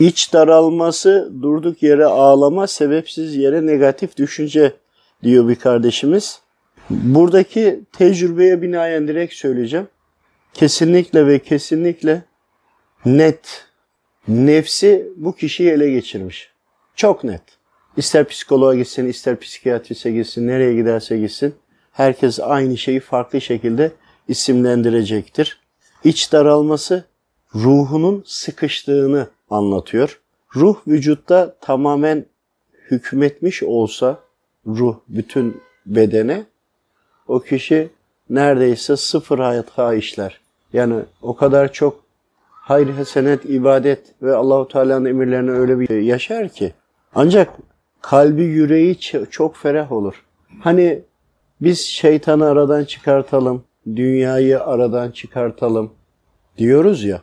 İç daralması, durduk yere ağlama, sebepsiz yere negatif düşünce diyor bir kardeşimiz. Buradaki tecrübeye binaen direkt söyleyeceğim. Kesinlikle ve kesinlikle net nefsi bu kişiyi ele geçirmiş. Çok net. İster psikoloğa gitsin, ister psikiyatrise gitsin, nereye giderse gitsin. Herkes aynı şeyi farklı şekilde isimlendirecektir. İç daralması ruhunun sıkıştığını anlatıyor. Ruh vücutta tamamen hükmetmiş olsa ruh bütün bedene o kişi neredeyse sıfır hayat işler. Yani o kadar çok hayır, hasenet, ibadet ve Allahu Teala'nın emirlerini öyle bir yaşar ki. Ancak kalbi, yüreği çok ferah olur. Hani biz şeytanı aradan çıkartalım, dünyayı aradan çıkartalım diyoruz ya.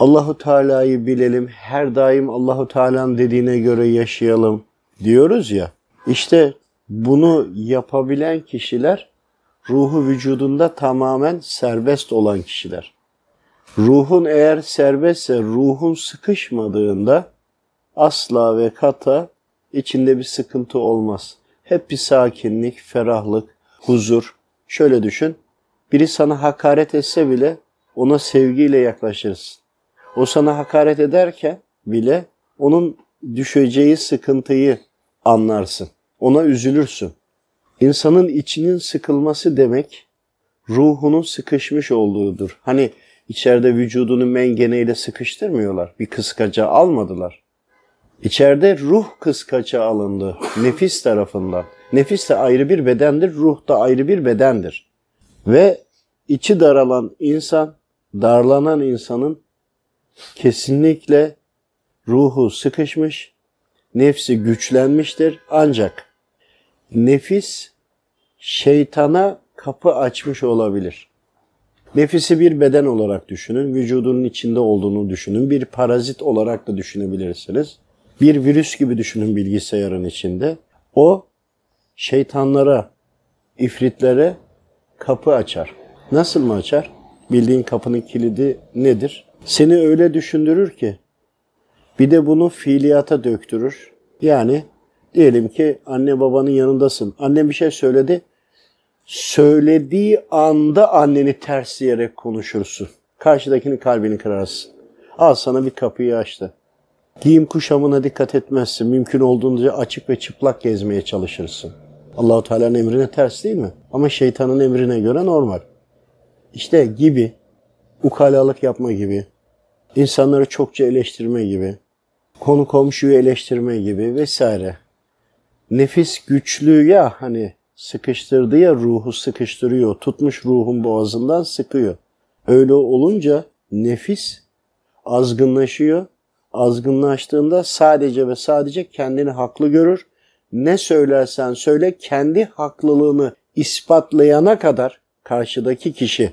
Allahu Teala'yı bilelim, her daim Allahu Teala'nın dediğine göre yaşayalım diyoruz ya. İşte bunu yapabilen kişiler ruhu vücudunda tamamen serbest olan kişiler. Ruhun eğer serbestse, ruhun sıkışmadığında asla ve kata içinde bir sıkıntı olmaz. Hep bir sakinlik, ferahlık, huzur. Şöyle düşün, biri sana hakaret etse bile ona sevgiyle yaklaşırsın. O sana hakaret ederken bile onun düşeceği sıkıntıyı anlarsın. Ona üzülürsün. İnsanın içinin sıkılması demek ruhunun sıkışmış olduğudur. Hani içeride vücudunu mengeneyle sıkıştırmıyorlar. Bir kıskaca almadılar. İçeride ruh kıskaca alındı nefis tarafından. Nefis de ayrı bir bedendir, ruh da ayrı bir bedendir. Ve içi daralan insan, darlanan insanın kesinlikle ruhu sıkışmış, nefsi güçlenmiştir. Ancak nefis şeytana kapı açmış olabilir. Nefisi bir beden olarak düşünün, vücudunun içinde olduğunu düşünün, bir parazit olarak da düşünebilirsiniz. Bir virüs gibi düşünün bilgisayarın içinde. O şeytanlara, ifritlere kapı açar. Nasıl mı açar? Bildiğin kapının kilidi nedir? Seni öyle düşündürür ki bir de bunu fiiliyata döktürür. Yani diyelim ki anne babanın yanındasın. Annem bir şey söyledi. Söylediği anda anneni tersleyerek konuşursun. Karşıdakinin kalbini kırarsın. Al sana bir kapıyı açtı. Giyim kuşamına dikkat etmezsin. Mümkün olduğunca açık ve çıplak gezmeye çalışırsın. Allahu Teala'nın emrine ters değil mi? Ama şeytanın emrine göre normal. İşte gibi, ukalalık yapma gibi, insanları çokça eleştirme gibi, konu komşuyu eleştirme gibi vesaire. Nefis güçlü ya hani sıkıştırdı ya ruhu sıkıştırıyor, tutmuş ruhun boğazından sıkıyor. Öyle olunca nefis azgınlaşıyor. Azgınlaştığında sadece ve sadece kendini haklı görür. Ne söylersen söyle kendi haklılığını ispatlayana kadar karşıdaki kişi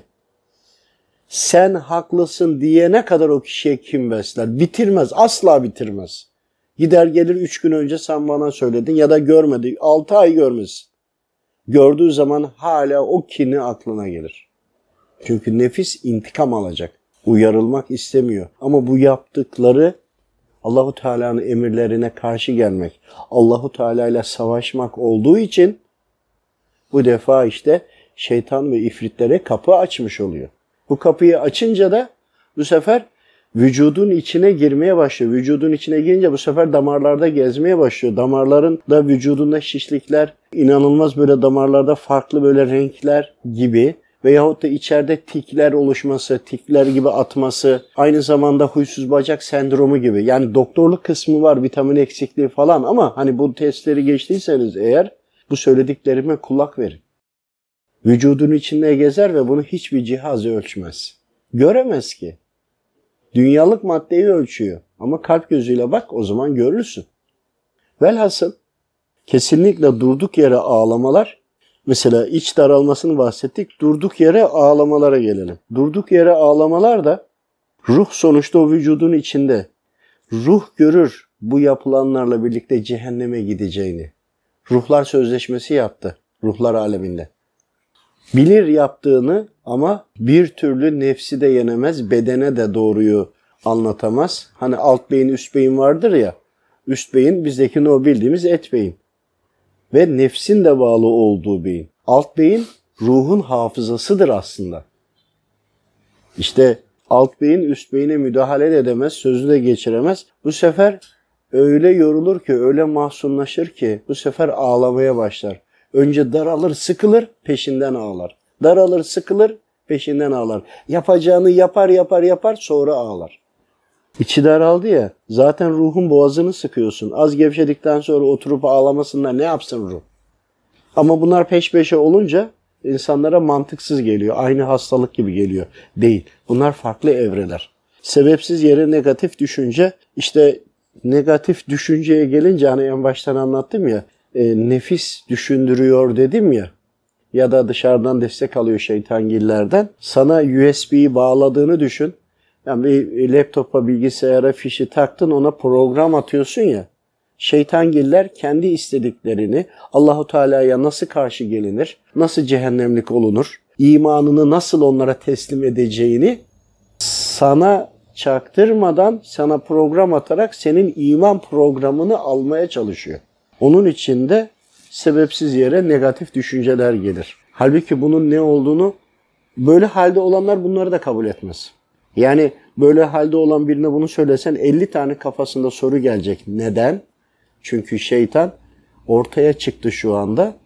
sen haklısın diyene kadar o kişiye kim besler? Bitirmez, asla bitirmez. Gider gelir üç gün önce sen bana söyledin ya da görmedi. Altı ay görmez. Gördüğü zaman hala o kini aklına gelir. Çünkü nefis intikam alacak. Uyarılmak istemiyor. Ama bu yaptıkları Allahu Teala'nın emirlerine karşı gelmek, Allahu Teala ile savaşmak olduğu için bu defa işte şeytan ve ifritlere kapı açmış oluyor. Bu kapıyı açınca da bu sefer vücudun içine girmeye başlıyor. Vücudun içine girince bu sefer damarlarda gezmeye başlıyor. Damarların da vücudunda şişlikler, inanılmaz böyle damarlarda farklı böyle renkler gibi veyahut da içeride tikler oluşması, tikler gibi atması, aynı zamanda huysuz bacak sendromu gibi. Yani doktorluk kısmı var, vitamin eksikliği falan ama hani bu testleri geçtiyseniz eğer bu söylediklerime kulak verin. Vücudun içinde gezer ve bunu hiçbir cihaz ölçmez. Göremez ki. Dünyalık maddeyi ölçüyor. Ama kalp gözüyle bak o zaman görürsün. Velhasıl kesinlikle durduk yere ağlamalar mesela iç daralmasını bahsettik. Durduk yere ağlamalara gelelim. Durduk yere ağlamalar da ruh sonuçta o vücudun içinde. Ruh görür bu yapılanlarla birlikte cehenneme gideceğini. Ruhlar sözleşmesi yaptı ruhlar aleminde. Bilir yaptığını ama bir türlü nefsi de yenemez, bedene de doğruyu anlatamaz. Hani alt beyin üst beyin vardır ya. Üst beyin bizdeki o bildiğimiz et beyin. Ve nefsin de bağlı olduğu beyin. Alt beyin ruhun hafızasıdır aslında. İşte alt beyin üst beyine müdahale de edemez, sözü de geçiremez. Bu sefer öyle yorulur ki, öyle mahzunlaşır ki bu sefer ağlamaya başlar. Önce daralır, sıkılır, peşinden ağlar. Daralır, sıkılır, peşinden ağlar. Yapacağını yapar, yapar, yapar, sonra ağlar. İçi daraldı ya, zaten ruhun boğazını sıkıyorsun. Az gevşedikten sonra oturup ağlamasında ne yapsın ruh? Ama bunlar peş peşe olunca insanlara mantıksız geliyor. Aynı hastalık gibi geliyor. Değil. Bunlar farklı evreler. Sebepsiz yere negatif düşünce işte negatif düşünceye gelince hani en baştan anlattım ya e, nefis düşündürüyor dedim ya ya da dışarıdan destek alıyor şeytangillerden. Sana USB'yi bağladığını düşün. Yani bir laptopa, bilgisayara fişi taktın ona program atıyorsun ya. Şeytangiller kendi istediklerini Allahu Teala'ya nasıl karşı gelinir, nasıl cehennemlik olunur, imanını nasıl onlara teslim edeceğini sana çaktırmadan sana program atarak senin iman programını almaya çalışıyor. Onun için de sebepsiz yere negatif düşünceler gelir. Halbuki bunun ne olduğunu böyle halde olanlar bunları da kabul etmez. Yani böyle halde olan birine bunu söylesen 50 tane kafasında soru gelecek. Neden? Çünkü şeytan ortaya çıktı şu anda.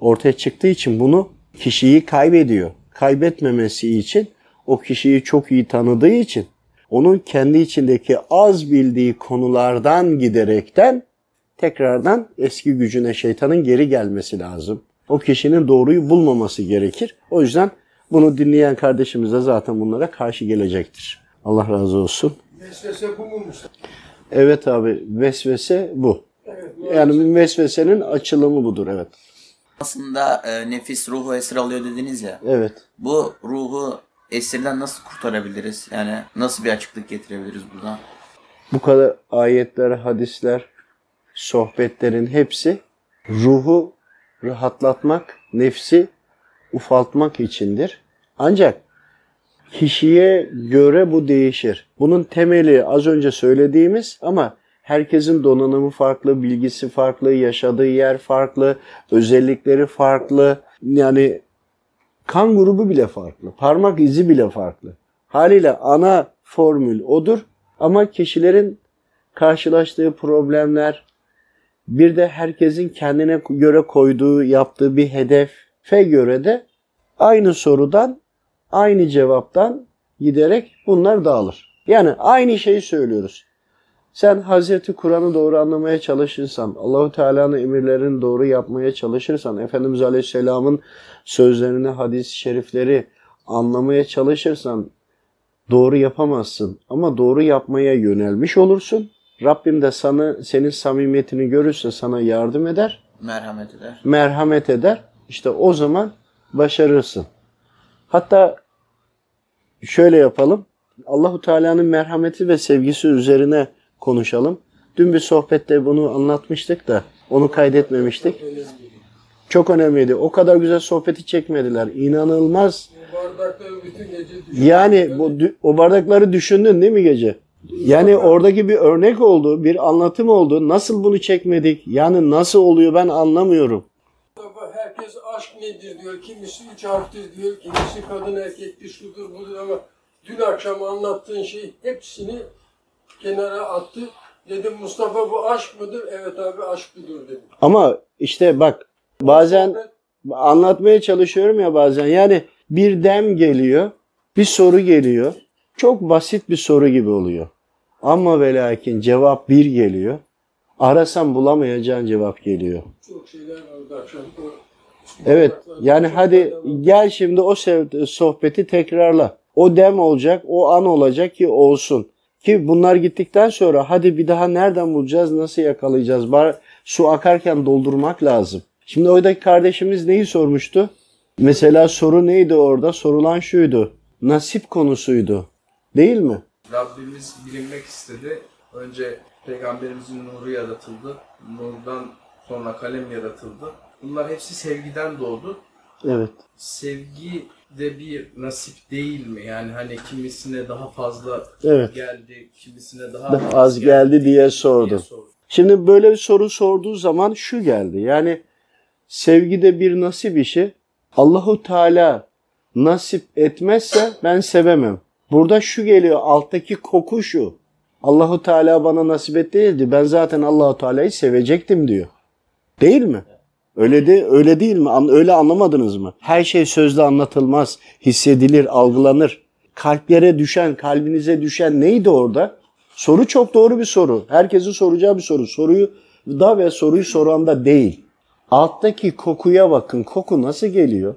Ortaya çıktığı için bunu kişiyi kaybediyor. Kaybetmemesi için o kişiyi çok iyi tanıdığı için onun kendi içindeki az bildiği konulardan giderekten tekrardan eski gücüne şeytanın geri gelmesi lazım. O kişinin doğruyu bulmaması gerekir. O yüzden bunu dinleyen kardeşimiz de zaten bunlara karşı gelecektir. Allah razı olsun. Vesvese bu mu? Evet abi vesvese bu. Evet. Yani vesvesenin açılımı budur evet. Aslında e, nefis ruhu esir alıyor dediniz ya. Evet. Bu ruhu esirden nasıl kurtarabiliriz? Yani nasıl bir açıklık getirebiliriz buradan? Bu kadar ayetler, hadisler, sohbetlerin hepsi ruhu rahatlatmak, nefsi ufaltmak içindir. Ancak kişiye göre bu değişir. Bunun temeli az önce söylediğimiz ama herkesin donanımı farklı, bilgisi farklı, yaşadığı yer farklı, özellikleri farklı. Yani kan grubu bile farklı, parmak izi bile farklı. Haliyle ana formül odur ama kişilerin karşılaştığı problemler, bir de herkesin kendine göre koyduğu, yaptığı bir hedefe göre de aynı sorudan, aynı cevaptan giderek bunlar dağılır. Yani aynı şeyi söylüyoruz. Sen Hazreti Kur'an'ı doğru anlamaya çalışırsan, Allahu Teala'nın emirlerini doğru yapmaya çalışırsan, Efendimiz Aleyhisselam'ın sözlerini, hadis-i şerifleri anlamaya çalışırsan doğru yapamazsın. Ama doğru yapmaya yönelmiş olursun. Rabbim de sana senin samimiyetini görürse sana yardım eder, Merhamet eder. merhamet eder. İşte o zaman başarırsın. Hatta şöyle yapalım. Allahu Teala'nın merhameti ve sevgisi üzerine konuşalım. Dün bir sohbette bunu anlatmıştık da onu kaydetmemiştik. Çok önemliydi. O kadar güzel sohbeti çekmediler. İnanılmaz. Bu bardakları bütün gece düşün. Yani bu o bardakları düşündün değil mi gece? Yani oradaki bir örnek oldu, bir anlatım oldu. Nasıl bunu çekmedik? Yani nasıl oluyor ben anlamıyorum. Herkes aşk nedir diyor. Kimisi üç harftir diyor. Kimisi kadın erkektir şudur budur ama dün akşam anlattığın şey hepsini kenara attı. Dedim Mustafa bu aşk mıdır? Evet abi aşk budur dedim. Ama işte bak bazen anlatmaya çalışıyorum ya bazen. Yani bir dem geliyor, bir soru geliyor. Çok basit bir soru gibi oluyor. Ama ve lakin cevap bir geliyor. Arasan bulamayacağın cevap geliyor. Çok şeyler vardı akşam. O Evet yani hadi gel şimdi o sohbeti tekrarla. O dem olacak, o an olacak ki olsun. Ki bunlar gittikten sonra hadi bir daha nereden bulacağız, nasıl yakalayacağız? Bar, su akarken doldurmak lazım. Şimdi oradaki kardeşimiz neyi sormuştu? Mesela soru neydi orada? Sorulan şuydu. Nasip konusuydu. Değil mi? Rabbimiz bilinmek istedi. Önce Peygamberimizin nuru yaratıldı. Nurdan sonra kalem yaratıldı. Bunlar hepsi sevgiden doğdu. Evet. sevgi de bir nasip değil mi? Yani hani kimisine daha fazla Evet. geldi, kimisine daha, Daha az geldi diye sordum. sordum. Şimdi böyle bir soru sorduğu zaman şu geldi. Yani sevgide bir nasip işi. Allahu Teala nasip etmezse ben sevemem. Burada şu geliyor alttaki koku şu. Allahu Teala bana nasip ettiydi. Ben zaten Allahu Teala'yı sevecektim diyor. Değil mi? Öyle de öyle değil mi? Öyle anlamadınız mı? Her şey sözle anlatılmaz, hissedilir, algılanır. Kalplere düşen, kalbinize düşen neydi orada? Soru çok doğru bir soru. Herkesin soracağı bir soru. Soruyu da ve soruyu soran da değil. Alttaki kokuya bakın. Koku nasıl geliyor?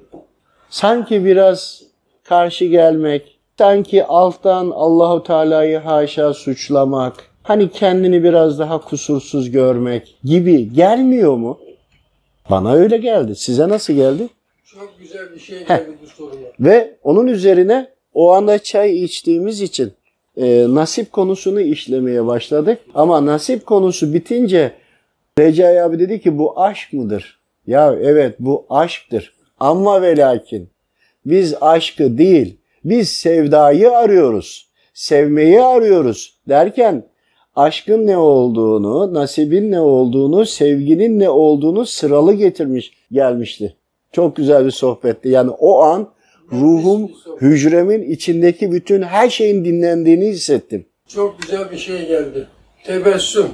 Sanki biraz karşı gelmek, sanki alttan Allahu Teala'yı haşa suçlamak, hani kendini biraz daha kusursuz görmek gibi gelmiyor mu? Bana öyle geldi. Size nasıl geldi? Çok güzel bir şey geldi bu soruna. Ve onun üzerine o anda çay içtiğimiz için e, nasip konusunu işlemeye başladık. Ama nasip konusu bitince Recai abi dedi ki bu aşk mıdır? Ya evet bu aşktır. Ama ve lakin biz aşkı değil biz sevdayı arıyoruz. Sevmeyi arıyoruz derken aşkın ne olduğunu, nasibin ne olduğunu, sevginin ne olduğunu sıralı getirmiş gelmişti. Çok güzel bir sohbetti. Yani o an ruhum, hücremin içindeki bütün her şeyin dinlendiğini hissettim. Çok güzel bir şey geldi. Tebessüm,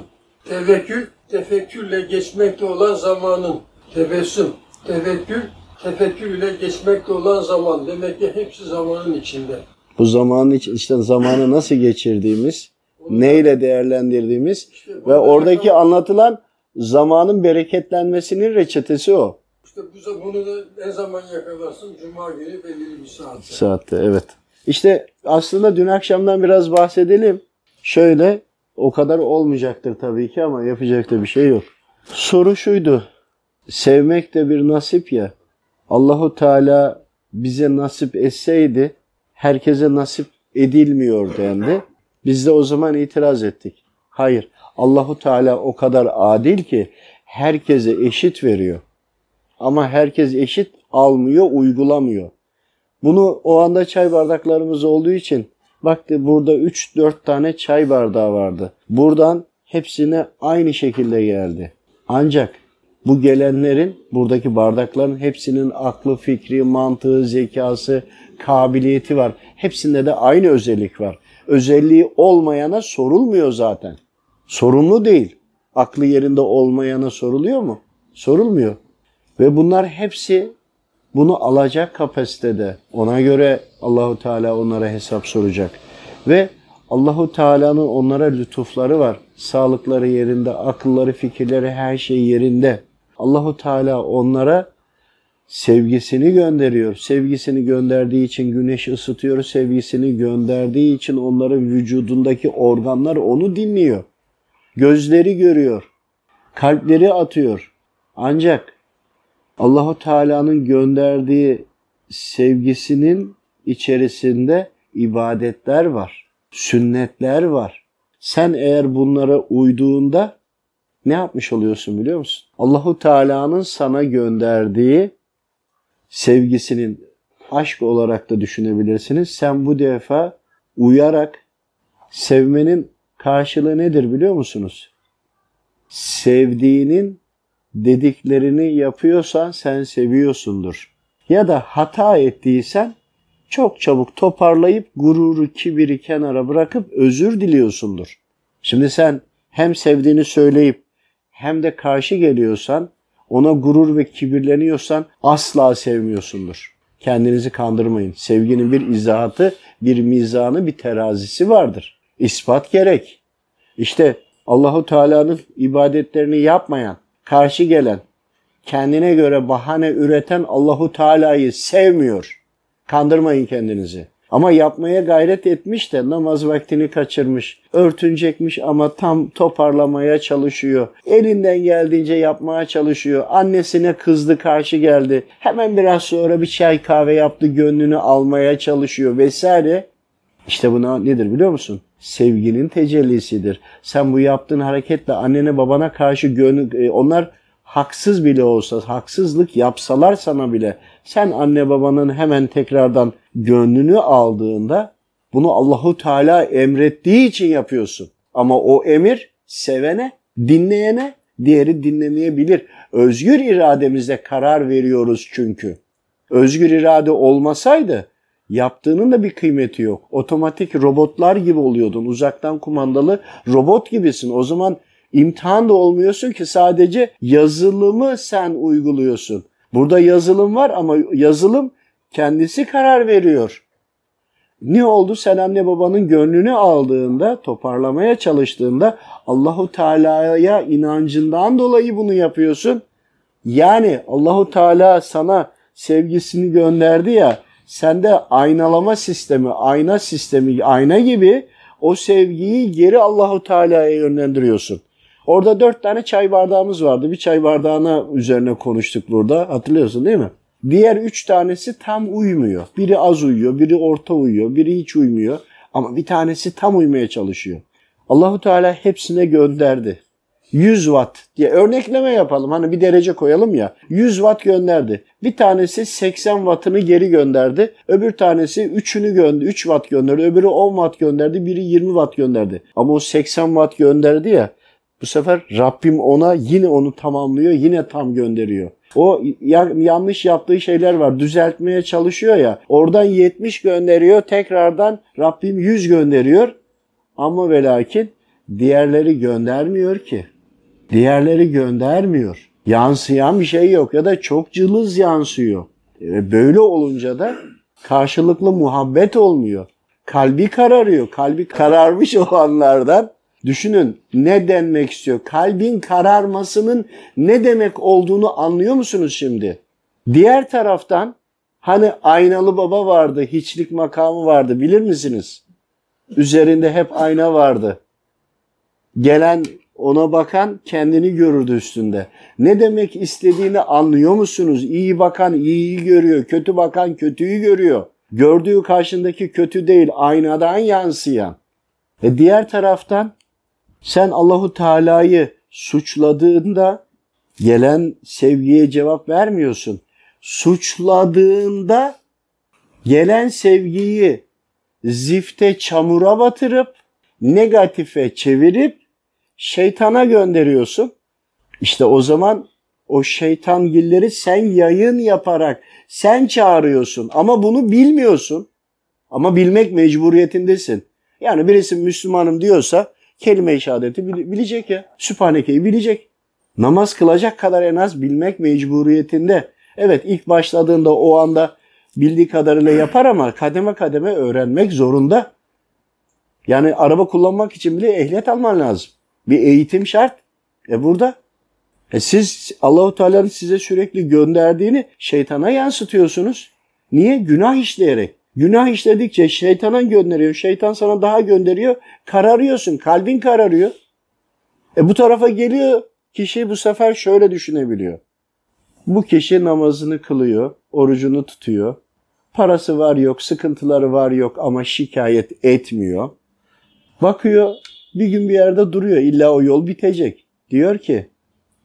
tevekkül, tefekkürle geçmekte olan zamanın. Tebessüm, tevekkül, tefekkür ile geçmekte olan zaman. Demek ki hepsi zamanın içinde. Bu zamanın iç, işte zamanı nasıl geçirdiğimiz, neyle değerlendirdiğimiz İşte ve oradaki yakala- anlatılan zamanın bereketlenmesinin reçetesi o. İşte bu, bunu da ne zaman yakalarsın? Cuma günü belirli bir saatte. Saatte evet. İşte aslında dün akşamdan biraz bahsedelim. Şöyle o kadar olmayacaktır tabii ki ama yapacak da bir şey yok. Soru şuydu. Sevmek de bir nasip ya. Allahu Teala bize nasip etseydi herkese nasip edilmiyor dendi. Biz de o zaman itiraz ettik. Hayır. Allahu Teala o kadar adil ki herkese eşit veriyor. Ama herkes eşit almıyor, uygulamıyor. Bunu o anda çay bardaklarımız olduğu için baktı burada 3-4 tane çay bardağı vardı. Buradan hepsine aynı şekilde geldi. Ancak bu gelenlerin buradaki bardakların hepsinin aklı, fikri, mantığı, zekası, kabiliyeti var. Hepsinde de aynı özellik var. Özelliği olmayana sorulmuyor zaten. Sorumlu değil. Aklı yerinde olmayana soruluyor mu? Sorulmuyor. Ve bunlar hepsi bunu alacak kapasitede. Ona göre Allahu Teala onlara hesap soracak. Ve Allahu Teala'nın onlara lütufları var. Sağlıkları yerinde, akılları, fikirleri her şey yerinde. Allahu Teala onlara sevgisini gönderiyor. Sevgisini gönderdiği için güneş ısıtıyor. Sevgisini gönderdiği için onların vücudundaki organlar onu dinliyor. Gözleri görüyor. Kalpleri atıyor. Ancak Allahu Teala'nın gönderdiği sevgisinin içerisinde ibadetler var, sünnetler var. Sen eğer bunlara uyduğunda ne yapmış oluyorsun biliyor musun? Allahu Teala'nın sana gönderdiği sevgisinin aşk olarak da düşünebilirsiniz. Sen bu defa uyarak sevmenin karşılığı nedir biliyor musunuz? Sevdiğinin dediklerini yapıyorsan sen seviyorsundur. Ya da hata ettiysen çok çabuk toparlayıp gururu, kibiri kenara bırakıp özür diliyorsundur. Şimdi sen hem sevdiğini söyleyip hem de karşı geliyorsan, ona gurur ve kibirleniyorsan asla sevmiyorsundur. Kendinizi kandırmayın. Sevginin bir izahatı, bir mizanı, bir terazisi vardır. İspat gerek. İşte Allahu Teala'nın ibadetlerini yapmayan, karşı gelen, kendine göre bahane üreten Allahu Teala'yı sevmiyor. Kandırmayın kendinizi. Ama yapmaya gayret etmiş de namaz vaktini kaçırmış. Örtünecekmiş ama tam toparlamaya çalışıyor. Elinden geldiğince yapmaya çalışıyor. Annesine kızdı karşı geldi. Hemen biraz sonra bir çay kahve yaptı gönlünü almaya çalışıyor vesaire. İşte buna nedir biliyor musun? Sevginin tecellisidir. Sen bu yaptığın hareketle annene babana karşı gönül, e, onlar haksız bile olsa, haksızlık yapsalar sana bile sen anne babanın hemen tekrardan gönlünü aldığında bunu Allahu Teala emrettiği için yapıyorsun. Ama o emir sevene, dinleyene, diğeri dinlemeyebilir. Özgür irademizle karar veriyoruz çünkü. Özgür irade olmasaydı yaptığının da bir kıymeti yok. Otomatik robotlar gibi oluyordun. Uzaktan kumandalı robot gibisin. O zaman imtihan da olmuyorsun ki sadece yazılımı sen uyguluyorsun. Burada yazılım var ama yazılım kendisi karar veriyor. Ne oldu? Sen anne babanın gönlünü aldığında, toparlamaya çalıştığında Allahu Teala'ya inancından dolayı bunu yapıyorsun. Yani Allahu Teala sana sevgisini gönderdi ya, sen de aynalama sistemi, ayna sistemi, ayna gibi o sevgiyi geri Allahu Teala'ya yönlendiriyorsun. Orada dört tane çay bardağımız vardı. Bir çay bardağına üzerine konuştuk burada. Hatırlıyorsun değil mi? Diğer üç tanesi tam uymuyor. Biri az uyuyor, biri orta uyuyor, biri hiç uymuyor. Ama bir tanesi tam uymaya çalışıyor. Allahu Teala hepsine gönderdi. 100 watt diye örnekleme yapalım. Hani bir derece koyalım ya. 100 watt gönderdi. Bir tanesi 80 wattını geri gönderdi. Öbür tanesi 3'ünü gönderdi. 3 watt gönderdi. Öbürü 10 watt gönderdi. Biri 20 watt gönderdi. Ama o 80 watt gönderdi ya. Bu sefer Rabbim ona yine onu tamamlıyor. Yine tam gönderiyor. O ya- yanlış yaptığı şeyler var. Düzeltmeye çalışıyor ya. Oradan 70 gönderiyor. Tekrardan Rabbim 100 gönderiyor. Ama ve lakin diğerleri göndermiyor ki. Diğerleri göndermiyor. Yansıyan bir şey yok ya da çok cılız yansıyor. E, Böyle olunca da karşılıklı muhabbet olmuyor. Kalbi kararıyor. Kalbi kararmış olanlardan düşünün ne denmek istiyor? Kalbin kararmasının ne demek olduğunu anlıyor musunuz şimdi? Diğer taraftan hani aynalı baba vardı, hiçlik makamı vardı bilir misiniz? Üzerinde hep ayna vardı. Gelen ona bakan kendini görürdü üstünde. Ne demek istediğini anlıyor musunuz? İyi bakan iyiyi görüyor, kötü bakan kötüyü görüyor. Gördüğü karşındaki kötü değil, aynadan yansıyan. E diğer taraftan sen Allahu Teala'yı suçladığında gelen sevgiye cevap vermiyorsun. Suçladığında gelen sevgiyi zifte çamura batırıp negatife çevirip şeytana gönderiyorsun. İşte o zaman o şeytan gilleri sen yayın yaparak sen çağırıyorsun ama bunu bilmiyorsun. Ama bilmek mecburiyetindesin. Yani birisi Müslümanım diyorsa kelime-i şehadeti bil- bilecek ya. Sübhaneke'yi bilecek. Namaz kılacak kadar en az bilmek mecburiyetinde. Evet ilk başladığında o anda bildiği kadarıyla yapar ama kademe kademe öğrenmek zorunda. Yani araba kullanmak için bile ehliyet alman lazım. Bir eğitim şart. E burada. E siz Allahu Teala'nın size sürekli gönderdiğini şeytana yansıtıyorsunuz. Niye? Günah işleyerek. Günah işledikçe şeytana gönderiyor. Şeytan sana daha gönderiyor. Kararıyorsun. Kalbin kararıyor. E bu tarafa geliyor. Kişi bu sefer şöyle düşünebiliyor. Bu kişi namazını kılıyor, orucunu tutuyor. Parası var yok, sıkıntıları var yok ama şikayet etmiyor. Bakıyor bir gün bir yerde duruyor. İlla o yol bitecek. Diyor ki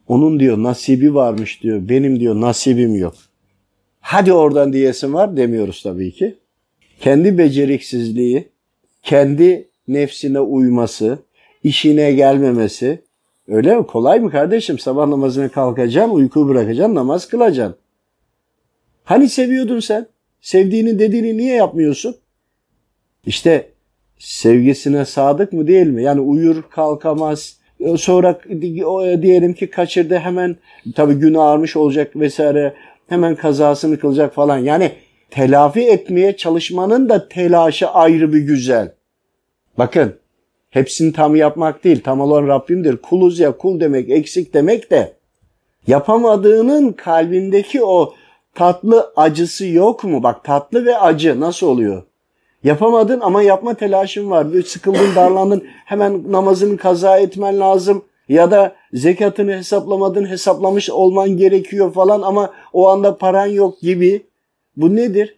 onun diyor nasibi varmış diyor. Benim diyor nasibim yok. Hadi oradan diyesin var demiyoruz tabii ki. Kendi beceriksizliği, kendi nefsine uyması, işine gelmemesi. Öyle mi? Kolay mı kardeşim? Sabah namazına kalkacaksın, uyku bırakacaksın, namaz kılacaksın. Hani seviyordun sen? Sevdiğini dediğini niye yapmıyorsun? İşte sevgisine sadık mı değil mi? Yani uyur kalkamaz. Sonra diyelim ki kaçırdı hemen tabii gün ağarmış olacak vesaire. Hemen kazasını kılacak falan. Yani telafi etmeye çalışmanın da telaşı ayrı bir güzel. Bakın hepsini tam yapmak değil. Tam olan Rabbimdir. Kuluz ya kul demek eksik demek de yapamadığının kalbindeki o tatlı acısı yok mu? Bak tatlı ve acı nasıl oluyor? Yapamadın ama yapma telaşın var. Böyle sıkıldın, darlandın. Hemen namazını kaza etmen lazım. Ya da zekatını hesaplamadın, hesaplamış olman gerekiyor falan ama o anda paran yok gibi. Bu nedir?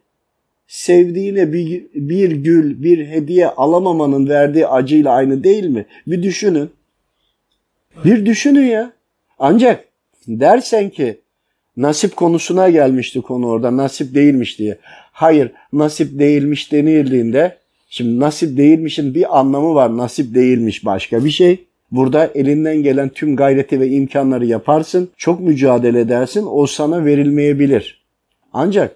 Sevdiğine bir, bir gül, bir hediye alamamanın verdiği acıyla aynı değil mi? Bir düşünün. Bir düşünün ya. Ancak Dersen ki nasip konusuna gelmişti konu orada nasip değilmiş diye. Hayır nasip değilmiş denildiğinde şimdi nasip değilmişin bir anlamı var nasip değilmiş başka bir şey. Burada elinden gelen tüm gayreti ve imkanları yaparsın. Çok mücadele edersin. O sana verilmeyebilir. Ancak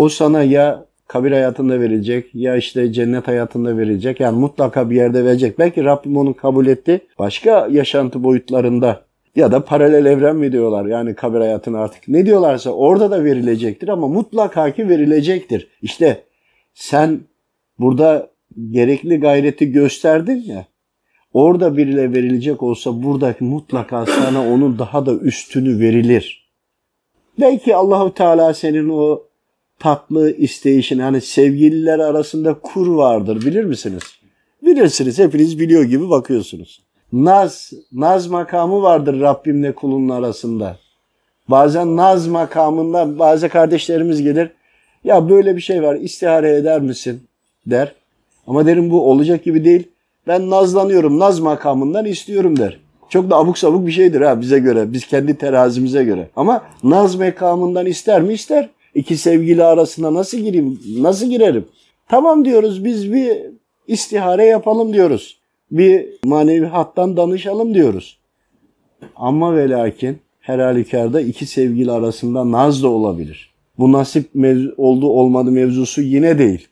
o sana ya kabir hayatında verilecek ya işte cennet hayatında verilecek. Yani mutlaka bir yerde verecek. Belki Rabbim onu kabul etti. Başka yaşantı boyutlarında ya da paralel evren mi diyorlar yani kabir hayatını artık ne diyorlarsa orada da verilecektir ama mutlaka ki verilecektir. İşte sen burada gerekli gayreti gösterdin ya orada biriyle verilecek olsa buradaki mutlaka sana onun daha da üstünü verilir. Belki Allahu Teala senin o tatlı isteyişin hani sevgililer arasında kur vardır bilir misiniz? Bilirsiniz hepiniz biliyor gibi bakıyorsunuz. Naz, naz makamı vardır Rabbimle kulun arasında. Bazen naz makamında bazı kardeşlerimiz gelir. Ya böyle bir şey var istihare eder misin der. Ama derim bu olacak gibi değil. Ben nazlanıyorum naz makamından istiyorum der. Çok da abuk sabuk bir şeydir ha bize göre. Biz kendi terazimize göre. Ama naz makamından ister mi? ister. İki sevgili arasında nasıl gireyim? Nasıl girerim? Tamam diyoruz biz bir istihare yapalım diyoruz. Bir manevi hattan danışalım diyoruz. Ama ve lakin her halükarda iki sevgili arasında naz da olabilir. Bu nasip mev- oldu olmadı mevzusu yine değil.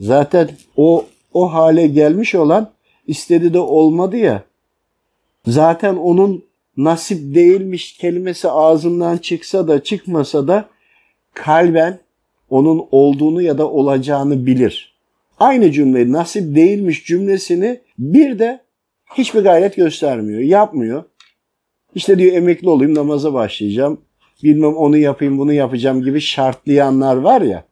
Zaten o o hale gelmiş olan istedi de olmadı ya. Zaten onun nasip değilmiş kelimesi ağzından çıksa da çıkmasa da kalben onun olduğunu ya da olacağını bilir. Aynı cümleyi nasip değilmiş cümlesini bir de hiçbir gayret göstermiyor, yapmıyor. İşte diyor emekli olayım namaza başlayacağım. Bilmem onu yapayım bunu yapacağım gibi şartlayanlar var ya.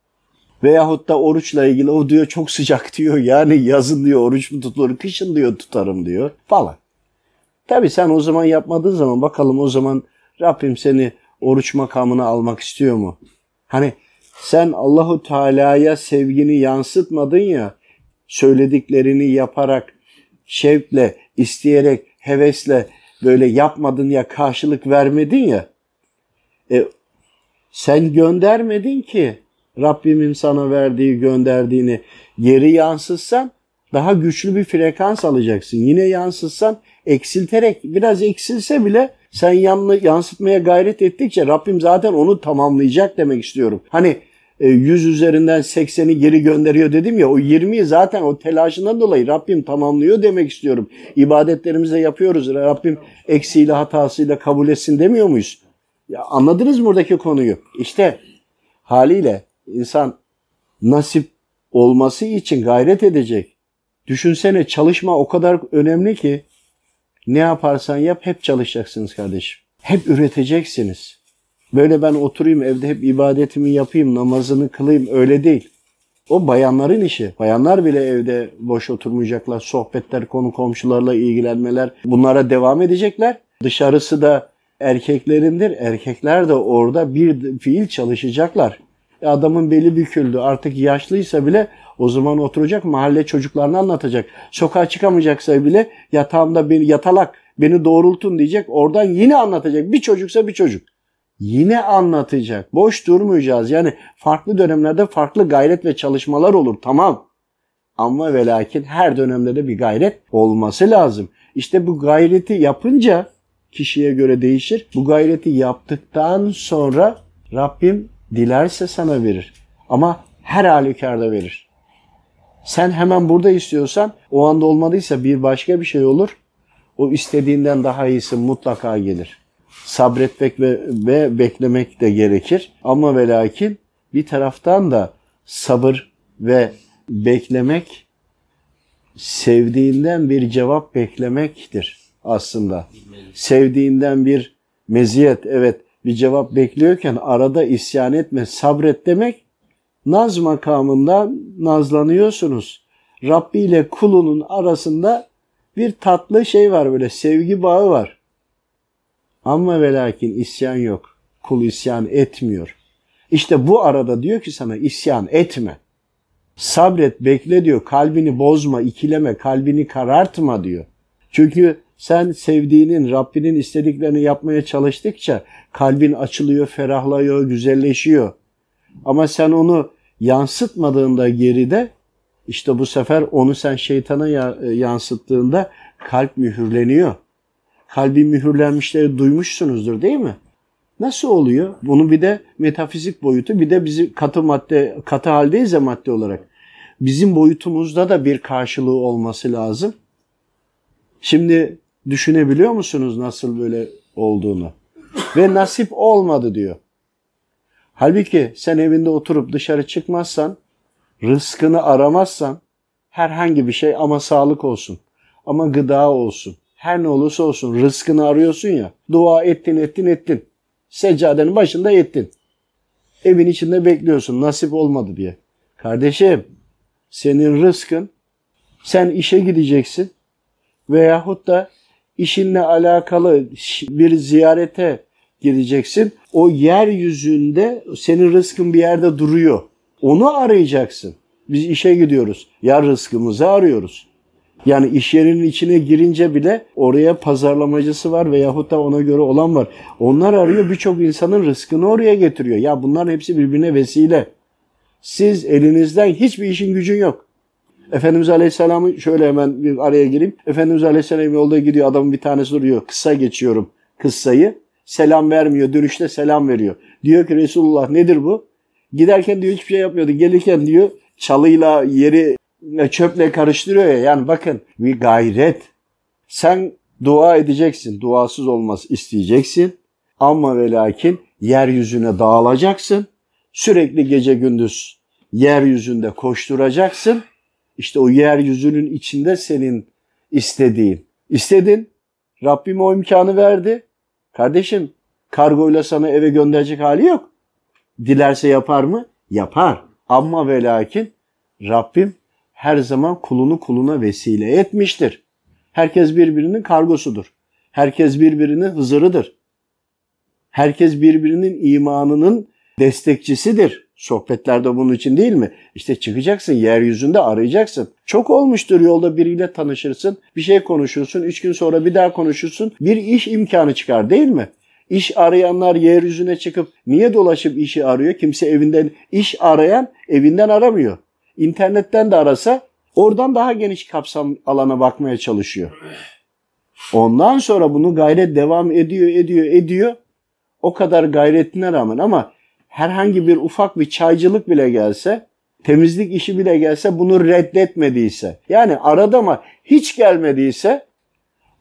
Veyahut da oruçla ilgili o diyor çok sıcak diyor. Yani yazın diyor oruç mu tutulur, kışın diyor tutarım diyor falan. Tabi sen o zaman yapmadığın zaman bakalım o zaman Rabbim seni oruç makamına almak istiyor mu? Hani sen Allahu Teala'ya sevgini yansıtmadın ya söylediklerini yaparak şevkle, isteyerek, hevesle böyle yapmadın ya karşılık vermedin ya. E, sen göndermedin ki Rabbimin sana verdiği gönderdiğini geri yansıtsan daha güçlü bir frekans alacaksın. Yine yansıtsan eksilterek biraz eksilse bile sen yanlı, yansıtmaya gayret ettikçe Rabbim zaten onu tamamlayacak demek istiyorum. Hani 100 üzerinden 80'i geri gönderiyor dedim ya o 20'yi zaten o telaşından dolayı Rabbim tamamlıyor demek istiyorum. İbadetlerimizi de yapıyoruz. Rabbim eksiğiyle hatasıyla kabul etsin demiyor muyuz? Ya anladınız mı buradaki konuyu? İşte haliyle insan nasip olması için gayret edecek. Düşünsene çalışma o kadar önemli ki ne yaparsan yap hep çalışacaksınız kardeşim. Hep üreteceksiniz. Böyle ben oturayım evde hep ibadetimi yapayım, namazını kılayım öyle değil. O bayanların işi. Bayanlar bile evde boş oturmayacaklar. Sohbetler, konu komşularla ilgilenmeler bunlara devam edecekler. Dışarısı da erkeklerindir. Erkekler de orada bir fiil çalışacaklar. E adamın beli büküldü. Artık yaşlıysa bile o zaman oturacak mahalle çocuklarını anlatacak. Sokağa çıkamayacaksa bile yatağımda beni yatalak beni doğrultun diyecek. Oradan yine anlatacak. Bir çocuksa bir çocuk. Yine anlatacak. Boş durmayacağız. Yani farklı dönemlerde farklı gayret ve çalışmalar olur. Tamam. Ama ve lakin her dönemde de bir gayret olması lazım. İşte bu gayreti yapınca kişiye göre değişir. Bu gayreti yaptıktan sonra Rabbim dilerse sana verir. Ama her halükarda verir. Sen hemen burada istiyorsan o anda olmadıysa bir başka bir şey olur. O istediğinden daha iyisi mutlaka gelir. Sabretmek ve, ve beklemek de gerekir. Ama ve lakin bir taraftan da sabır ve beklemek sevdiğinden bir cevap beklemektir aslında. Sevdiğinden bir meziyet evet bir cevap bekliyorken arada isyan etme sabret demek naz makamında nazlanıyorsunuz. Rabbi ile kulunun arasında bir tatlı şey var böyle sevgi bağı var. Ama ve lakin isyan yok. Kul isyan etmiyor. İşte bu arada diyor ki sana isyan etme. Sabret, bekle diyor. Kalbini bozma, ikileme, kalbini karartma diyor. Çünkü Sen sevdiğinin, Rabbinin istediklerini yapmaya çalıştıkça kalbin açılıyor, ferahlıyor, güzelleşiyor. Ama sen onu yansıtmadığında geride işte bu sefer onu sen şeytana yansıttığında kalp mühürleniyor. Kalbi mühürlenmişleri duymuşsunuzdur değil mi? Nasıl oluyor? Bunu bir de metafizik boyutu bir de bizi katı madde katı haldeyiz ya madde olarak. Bizim boyutumuzda da bir karşılığı olması lazım. Şimdi düşünebiliyor musunuz nasıl böyle olduğunu? Ve nasip olmadı diyor. Halbuki sen evinde oturup dışarı çıkmazsan, rızkını aramazsan herhangi bir şey ama sağlık olsun, ama gıda olsun, her ne olursa olsun rızkını arıyorsun ya. Dua ettin ettin ettin. Seccadenin başında ettin. Evin içinde bekliyorsun nasip olmadı diye. Kardeşim senin rızkın sen işe gideceksin veyahut da işinle alakalı bir ziyarete gideceksin. O yeryüzünde senin rızkın bir yerde duruyor. Onu arayacaksın. Biz işe gidiyoruz. Ya rızkımızı arıyoruz. Yani iş yerinin içine girince bile oraya pazarlamacısı var veyahut da ona göre olan var. Onlar arıyor birçok insanın rızkını oraya getiriyor. Ya bunların hepsi birbirine vesile. Siz elinizden hiçbir işin gücün yok. Efendimiz Aleyhisselam'ı şöyle hemen bir araya gireyim. Efendimiz Aleyhisselam yolda gidiyor adamın bir tanesi duruyor. Kısa geçiyorum kıssayı. Selam vermiyor. Dönüşte selam veriyor. Diyor ki Resulullah nedir bu? Giderken diyor hiçbir şey yapmıyordu. Gelirken diyor çalıyla yeri çöple karıştırıyor ya. Yani bakın bir gayret. Sen dua edeceksin. Duasız olmaz isteyeceksin. Ama ve lakin yeryüzüne dağılacaksın. Sürekli gece gündüz yeryüzünde koşturacaksın. İşte o yeryüzünün içinde senin istediğin. İstedin. Rabbim o imkanı verdi. Kardeşim kargoyla sana eve gönderecek hali yok. Dilerse yapar mı? Yapar. Ama ve lakin Rabbim her zaman kulunu kuluna vesile etmiştir. Herkes birbirinin kargosudur. Herkes birbirinin hızırıdır. Herkes birbirinin imanının destekçisidir. Sohbetlerde bunun için değil mi? İşte çıkacaksın, yeryüzünde arayacaksın. Çok olmuştur yolda biriyle tanışırsın, bir şey konuşursun, üç gün sonra bir daha konuşursun, bir iş imkanı çıkar değil mi? İş arayanlar yeryüzüne çıkıp niye dolaşıp işi arıyor? Kimse evinden, iş arayan evinden aramıyor. İnternetten de arasa oradan daha geniş kapsam alana bakmaya çalışıyor. Ondan sonra bunu gayret devam ediyor, ediyor, ediyor. O kadar gayretine rağmen ama herhangi bir ufak bir çaycılık bile gelse, temizlik işi bile gelse bunu reddetmediyse, yani arada ama hiç gelmediyse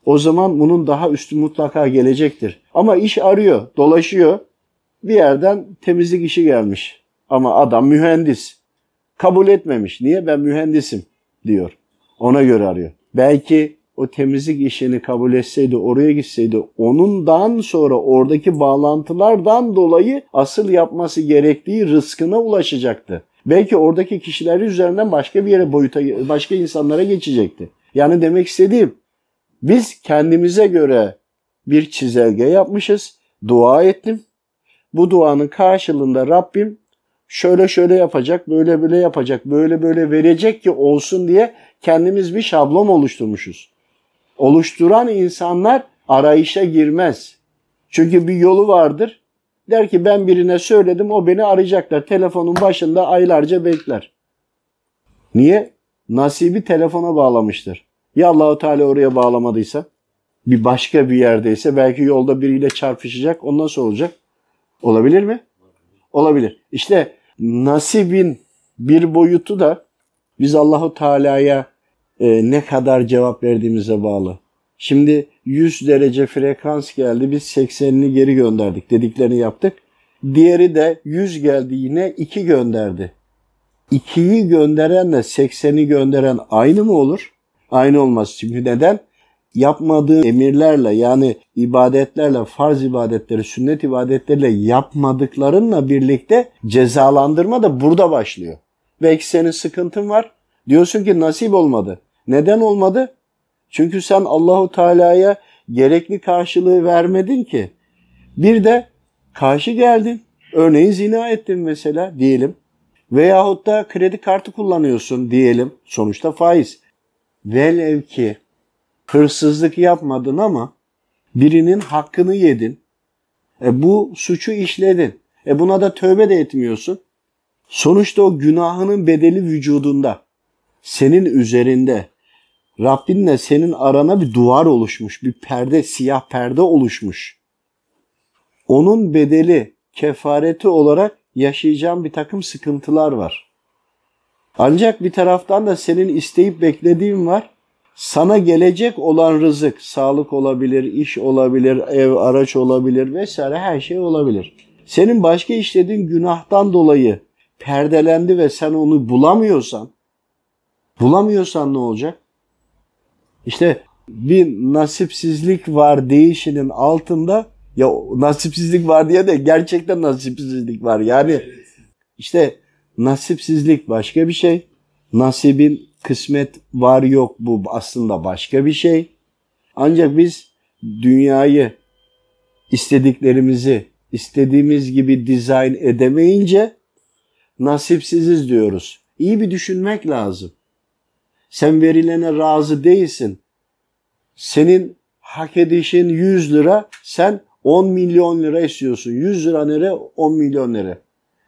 o zaman bunun daha üstü mutlaka gelecektir. Ama iş arıyor, dolaşıyor. Bir yerden temizlik işi gelmiş. Ama adam mühendis. Kabul etmemiş. Niye? Ben mühendisim diyor. Ona göre arıyor. Belki o temizlik işini kabul etseydi, oraya gitseydi, onundan sonra oradaki bağlantılardan dolayı asıl yapması gerektiği rızkına ulaşacaktı. Belki oradaki kişiler üzerinden başka bir yere boyuta, başka insanlara geçecekti. Yani demek istediğim, biz kendimize göre bir çizelge yapmışız, dua ettim. Bu duanın karşılığında Rabbim şöyle şöyle yapacak, böyle böyle yapacak, böyle böyle verecek ki olsun diye kendimiz bir şablon oluşturmuşuz oluşturan insanlar arayışa girmez. Çünkü bir yolu vardır. Der ki ben birine söyledim o beni arayacaklar. Telefonun başında aylarca bekler. Niye? Nasibi telefona bağlamıştır. Ya Allahu Teala oraya bağlamadıysa? Bir başka bir yerdeyse belki yolda biriyle çarpışacak. Ondan sonra olacak. Olabilir mi? Olabilir. İşte nasibin bir boyutu da biz Allahu Teala'ya e, ne kadar cevap verdiğimize bağlı. Şimdi 100 derece frekans geldi biz 80'ini geri gönderdik dediklerini yaptık. Diğeri de 100 geldi yine 2 gönderdi. 2'yi gönderenle 80'i gönderen aynı mı olur? Aynı olmaz. Çünkü neden? Yapmadığı emirlerle yani ibadetlerle, farz ibadetleri, sünnet ibadetleriyle yapmadıklarınla birlikte cezalandırma da burada başlıyor. Belki senin sıkıntın var. Diyorsun ki nasip olmadı. Neden olmadı? Çünkü sen Allahu Teala'ya gerekli karşılığı vermedin ki. Bir de karşı geldin. Örneğin zina ettin mesela diyelim. Veyahut da kredi kartı kullanıyorsun diyelim. Sonuçta faiz. Velev ki hırsızlık yapmadın ama birinin hakkını yedin. E bu suçu işledin. E buna da tövbe de etmiyorsun. Sonuçta o günahının bedeli vücudunda. Senin üzerinde. Rabbinle senin arana bir duvar oluşmuş. Bir perde, siyah perde oluşmuş. Onun bedeli, kefareti olarak yaşayacağın bir takım sıkıntılar var. Ancak bir taraftan da senin isteyip beklediğin var. Sana gelecek olan rızık, sağlık olabilir, iş olabilir, ev, araç olabilir vesaire her şey olabilir. Senin başka işlediğin günahtan dolayı perdelendi ve sen onu bulamıyorsan, bulamıyorsan ne olacak? İşte bir nasipsizlik var değişinin altında ya nasipsizlik var diye de gerçekten nasipsizlik var. Yani işte nasipsizlik başka bir şey. Nasibin kısmet var yok bu aslında başka bir şey. Ancak biz dünyayı istediklerimizi istediğimiz gibi dizayn edemeyince nasipsiziz diyoruz. İyi bir düşünmek lazım. Sen verilene razı değilsin. Senin hak edişin 100 lira, sen 10 milyon lira istiyorsun. 100 lira nere? 10 milyon lira.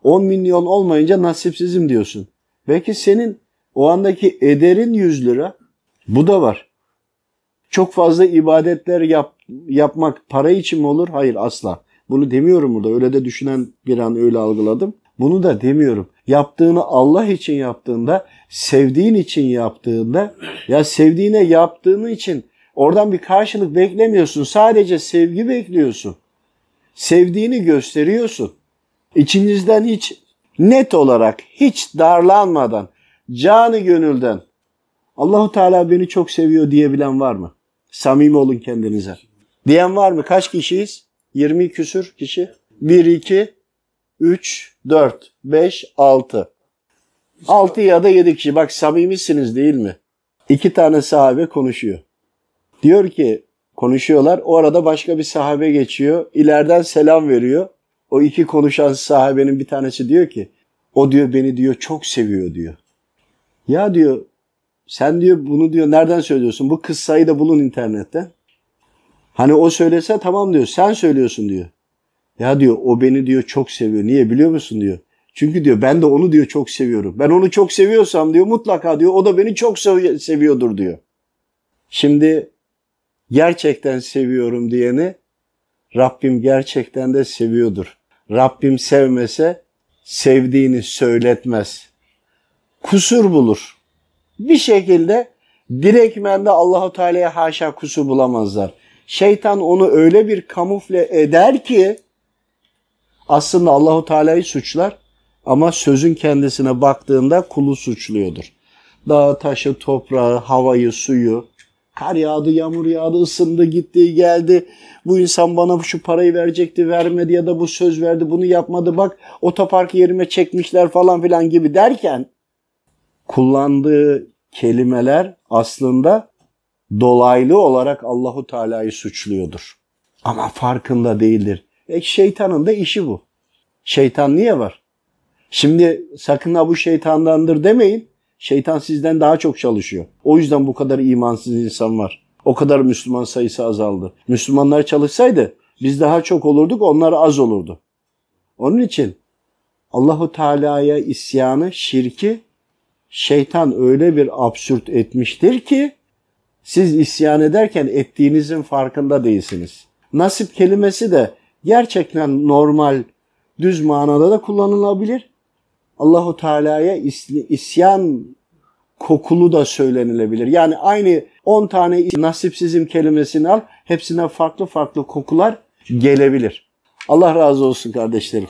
10 milyon olmayınca nasipsizim diyorsun. Belki senin o andaki ederin 100 lira. Bu da var. Çok fazla ibadetler yap, yapmak para için mi olur? Hayır asla. Bunu demiyorum burada. Öyle de düşünen bir an öyle algıladım. Bunu da demiyorum. Yaptığını Allah için yaptığında, sevdiğin için yaptığında, ya sevdiğine yaptığını için oradan bir karşılık beklemiyorsun. Sadece sevgi bekliyorsun. Sevdiğini gösteriyorsun. İçinizden hiç net olarak, hiç darlanmadan, canı gönülden Allahu Teala beni çok seviyor diyebilen var mı? Samimi olun kendinize. Diyen var mı? Kaç kişiyiz? 20 küsür kişi. 1, 2, 3, 4, 5, 6. 6 ya da 7 kişi. Bak samimisiniz değil mi? İki tane sahabe konuşuyor. Diyor ki konuşuyorlar. O arada başka bir sahabe geçiyor. İleriden selam veriyor. O iki konuşan sahabenin bir tanesi diyor ki o diyor beni diyor çok seviyor diyor. Ya diyor sen diyor bunu diyor nereden söylüyorsun? Bu kıssayı da bulun internetten. Hani o söylese tamam diyor. Sen söylüyorsun diyor. Ya diyor o beni diyor çok seviyor. Niye biliyor musun diyor. Çünkü diyor ben de onu diyor çok seviyorum. Ben onu çok seviyorsam diyor mutlaka diyor o da beni çok sev- seviyordur diyor. Şimdi gerçekten seviyorum diyeni Rabbim gerçekten de seviyordur. Rabbim sevmese sevdiğini söyletmez. Kusur bulur. Bir şekilde direktmen de Allahu Teala'ya haşa kusur bulamazlar. Şeytan onu öyle bir kamufle eder ki aslında Allahu Teala'yı suçlar ama sözün kendisine baktığında kulu suçluyordur. Dağı, taşı, toprağı, havayı, suyu, kar yağdı, yağmur yağdı, ısındı, gitti, geldi. Bu insan bana şu parayı verecekti, vermedi ya da bu söz verdi, bunu yapmadı. Bak otopark yerime çekmişler falan filan gibi derken kullandığı kelimeler aslında dolaylı olarak Allahu Teala'yı suçluyordur. Ama farkında değildir. E şeytanın da işi bu. Şeytan niye var? Şimdi sakın ha bu şeytandandır demeyin. Şeytan sizden daha çok çalışıyor. O yüzden bu kadar imansız insan var. O kadar Müslüman sayısı azaldı. Müslümanlar çalışsaydı biz daha çok olurduk, onlar az olurdu. Onun için Allahu Teala'ya isyanı, şirki şeytan öyle bir absürt etmiştir ki siz isyan ederken ettiğinizin farkında değilsiniz. Nasip kelimesi de gerçekten normal, düz manada da kullanılabilir. Allahu Teala'ya isyan kokulu da söylenilebilir. Yani aynı 10 tane nasipsizim kelimesini al, hepsine farklı farklı kokular gelebilir. Allah razı olsun kardeşlerim.